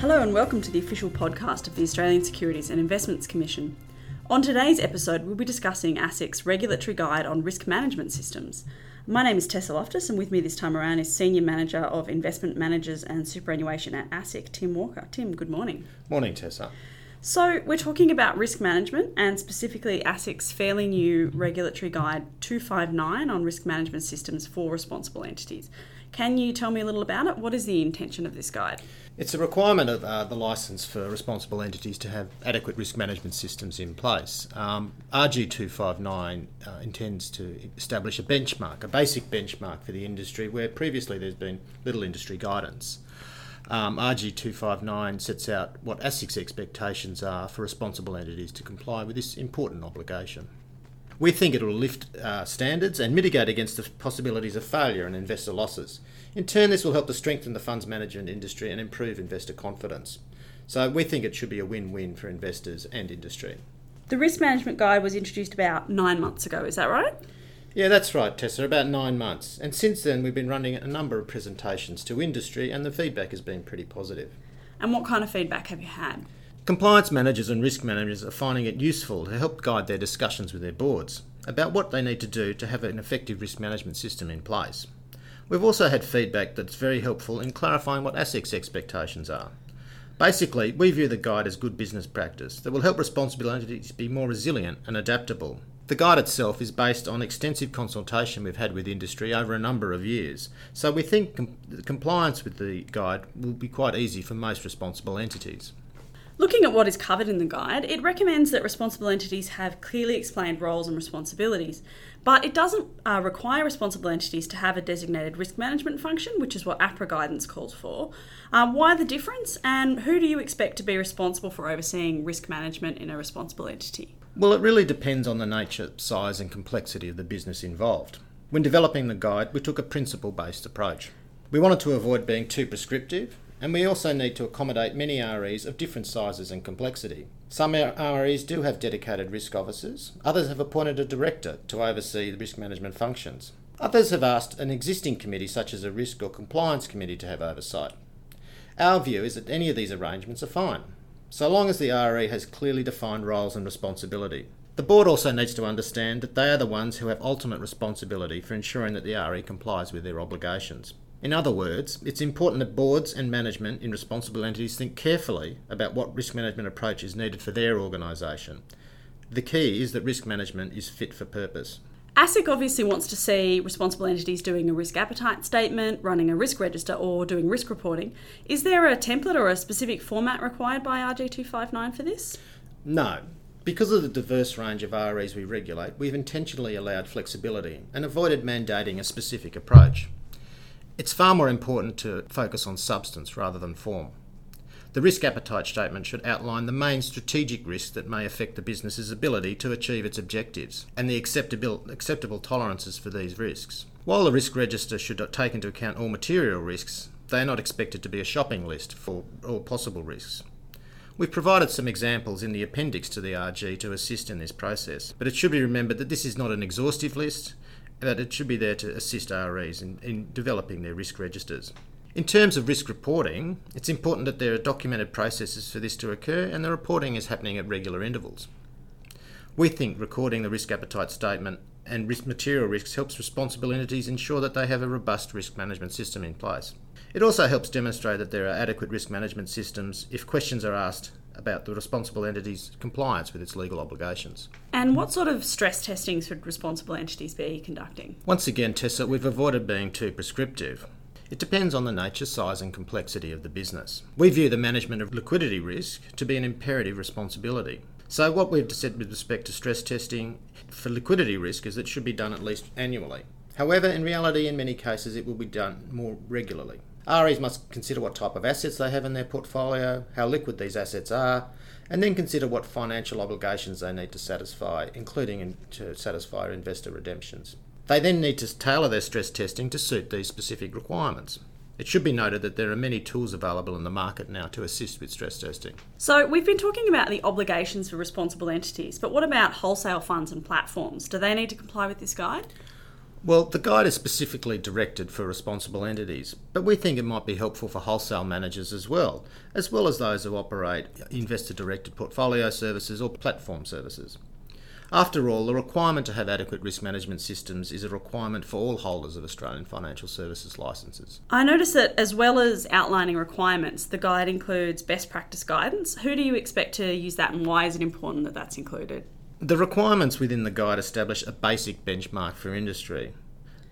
Hello and welcome to the official podcast of the Australian Securities and Investments Commission. On today's episode, we'll be discussing ASIC's regulatory guide on risk management systems. My name is Tessa Loftus, and with me this time around is Senior Manager of Investment Managers and Superannuation at ASIC, Tim Walker. Tim, good morning. Morning, Tessa. So, we're talking about risk management and specifically ASIC's fairly new regulatory guide 259 on risk management systems for responsible entities. Can you tell me a little about it? What is the intention of this guide? It's a requirement of uh, the licence for responsible entities to have adequate risk management systems in place. Um, RG259 uh, intends to establish a benchmark, a basic benchmark for the industry where previously there's been little industry guidance. Um, RG259 sets out what ASIC's expectations are for responsible entities to comply with this important obligation. We think it will lift uh, standards and mitigate against the possibilities of failure and investor losses. In turn, this will help to strengthen the funds management industry and improve investor confidence. So we think it should be a win win for investors and industry. The risk management guide was introduced about nine months ago, is that right? Yeah, that's right, Tessa, about nine months. And since then, we've been running a number of presentations to industry, and the feedback has been pretty positive. And what kind of feedback have you had? Compliance managers and risk managers are finding it useful to help guide their discussions with their boards about what they need to do to have an effective risk management system in place. We've also had feedback that's very helpful in clarifying what ASIC's expectations are. Basically, we view the guide as good business practice that will help responsible entities be more resilient and adaptable. The guide itself is based on extensive consultation we've had with industry over a number of years, so we think com- compliance with the guide will be quite easy for most responsible entities. Looking at what is covered in the guide, it recommends that responsible entities have clearly explained roles and responsibilities, but it doesn't uh, require responsible entities to have a designated risk management function, which is what APRA guidance calls for. Uh, why the difference, and who do you expect to be responsible for overseeing risk management in a responsible entity? Well, it really depends on the nature, size, and complexity of the business involved. When developing the guide, we took a principle based approach. We wanted to avoid being too prescriptive and we also need to accommodate many REs of different sizes and complexity. Some REs do have dedicated risk officers, others have appointed a director to oversee the risk management functions. Others have asked an existing committee, such as a risk or compliance committee, to have oversight. Our view is that any of these arrangements are fine, so long as the RE has clearly defined roles and responsibility. The board also needs to understand that they are the ones who have ultimate responsibility for ensuring that the RE complies with their obligations. In other words, it's important that boards and management in responsible entities think carefully about what risk management approach is needed for their organisation. The key is that risk management is fit for purpose. ASIC obviously wants to see responsible entities doing a risk appetite statement, running a risk register, or doing risk reporting. Is there a template or a specific format required by RG259 for this? No. Because of the diverse range of REs we regulate, we've intentionally allowed flexibility and avoided mandating a specific approach. It's far more important to focus on substance rather than form. The risk appetite statement should outline the main strategic risks that may affect the business's ability to achieve its objectives and the acceptable, acceptable tolerances for these risks. While the risk register should take into account all material risks, they are not expected to be a shopping list for all possible risks. We've provided some examples in the appendix to the RG to assist in this process, but it should be remembered that this is not an exhaustive list that it should be there to assist REs in, in developing their risk registers. In terms of risk reporting, it's important that there are documented processes for this to occur and the reporting is happening at regular intervals. We think recording the risk appetite statement and risk material risks helps responsible entities ensure that they have a robust risk management system in place. It also helps demonstrate that there are adequate risk management systems if questions are asked about the responsible entity's compliance with its legal obligations. And what sort of stress testing should responsible entities be conducting? Once again, Tessa, we've avoided being too prescriptive. It depends on the nature, size, and complexity of the business. We view the management of liquidity risk to be an imperative responsibility. So, what we've said with respect to stress testing for liquidity risk is that it should be done at least annually. However, in reality, in many cases, it will be done more regularly. REs must consider what type of assets they have in their portfolio, how liquid these assets are, and then consider what financial obligations they need to satisfy, including to satisfy investor redemptions. They then need to tailor their stress testing to suit these specific requirements. It should be noted that there are many tools available in the market now to assist with stress testing. So, we've been talking about the obligations for responsible entities, but what about wholesale funds and platforms? Do they need to comply with this guide? Well, the guide is specifically directed for responsible entities, but we think it might be helpful for wholesale managers as well, as well as those who operate investor directed portfolio services or platform services. After all, the requirement to have adequate risk management systems is a requirement for all holders of Australian financial services licences. I notice that as well as outlining requirements, the guide includes best practice guidance. Who do you expect to use that and why is it important that that's included? The requirements within the guide establish a basic benchmark for industry,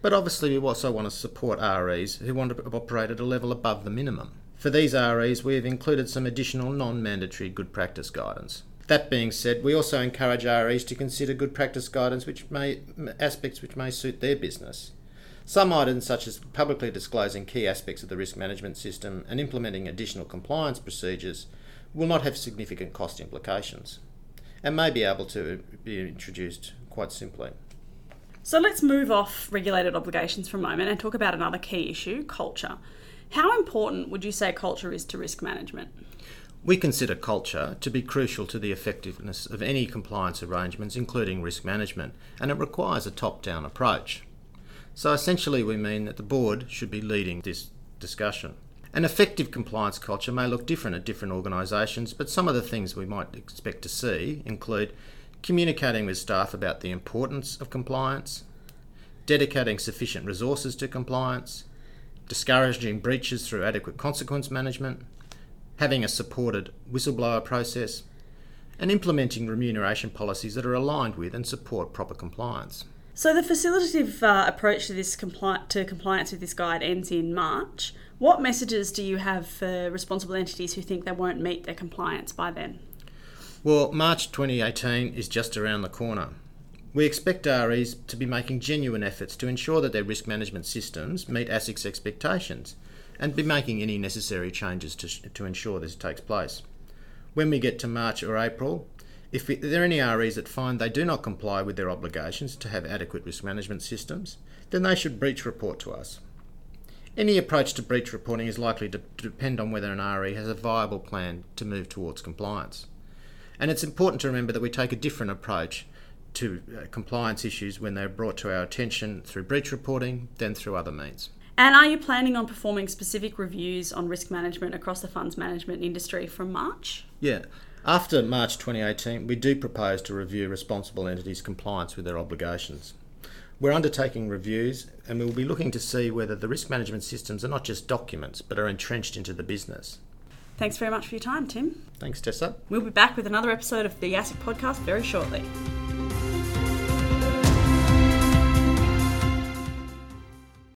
but obviously we also want to support REs who want to operate at a level above the minimum. For these REs, we have included some additional non mandatory good practice guidance. That being said, we also encourage REs to consider good practice guidance which may aspects which may suit their business. Some items such as publicly disclosing key aspects of the risk management system and implementing additional compliance procedures will not have significant cost implications and may be able to be introduced quite simply. So let's move off regulated obligations for a moment and talk about another key issue culture. How important would you say culture is to risk management? We consider culture to be crucial to the effectiveness of any compliance arrangements, including risk management, and it requires a top down approach. So essentially, we mean that the board should be leading this discussion. An effective compliance culture may look different at different organisations, but some of the things we might expect to see include communicating with staff about the importance of compliance, dedicating sufficient resources to compliance, discouraging breaches through adequate consequence management, having a supported whistleblower process, and implementing remuneration policies that are aligned with and support proper compliance. So the facilitative uh, approach to this compli- to compliance with this guide ends in March. What messages do you have for responsible entities who think they won't meet their compliance by then? Well, March 2018 is just around the corner. We expect REs to be making genuine efforts to ensure that their risk management systems meet ASIC's expectations and be making any necessary changes to, to ensure this takes place. When we get to March or April, if, there are any REs that find they do not comply with their obligations to have adequate risk management systems, then they should breach report to us. Any approach to breach reporting is likely to depend on whether an RE has a viable plan to move towards compliance. And it's important to remember that we take a different approach to uh, compliance issues when they're brought to our attention through breach reporting than through other means. And are you planning on performing specific reviews on risk management across the funds management industry from March? Yeah. After March 2018, we do propose to review responsible entities' compliance with their obligations. We're undertaking reviews and we'll be looking to see whether the risk management systems are not just documents but are entrenched into the business. Thanks very much for your time, Tim. Thanks, Tessa. We'll be back with another episode of the ASIC podcast very shortly.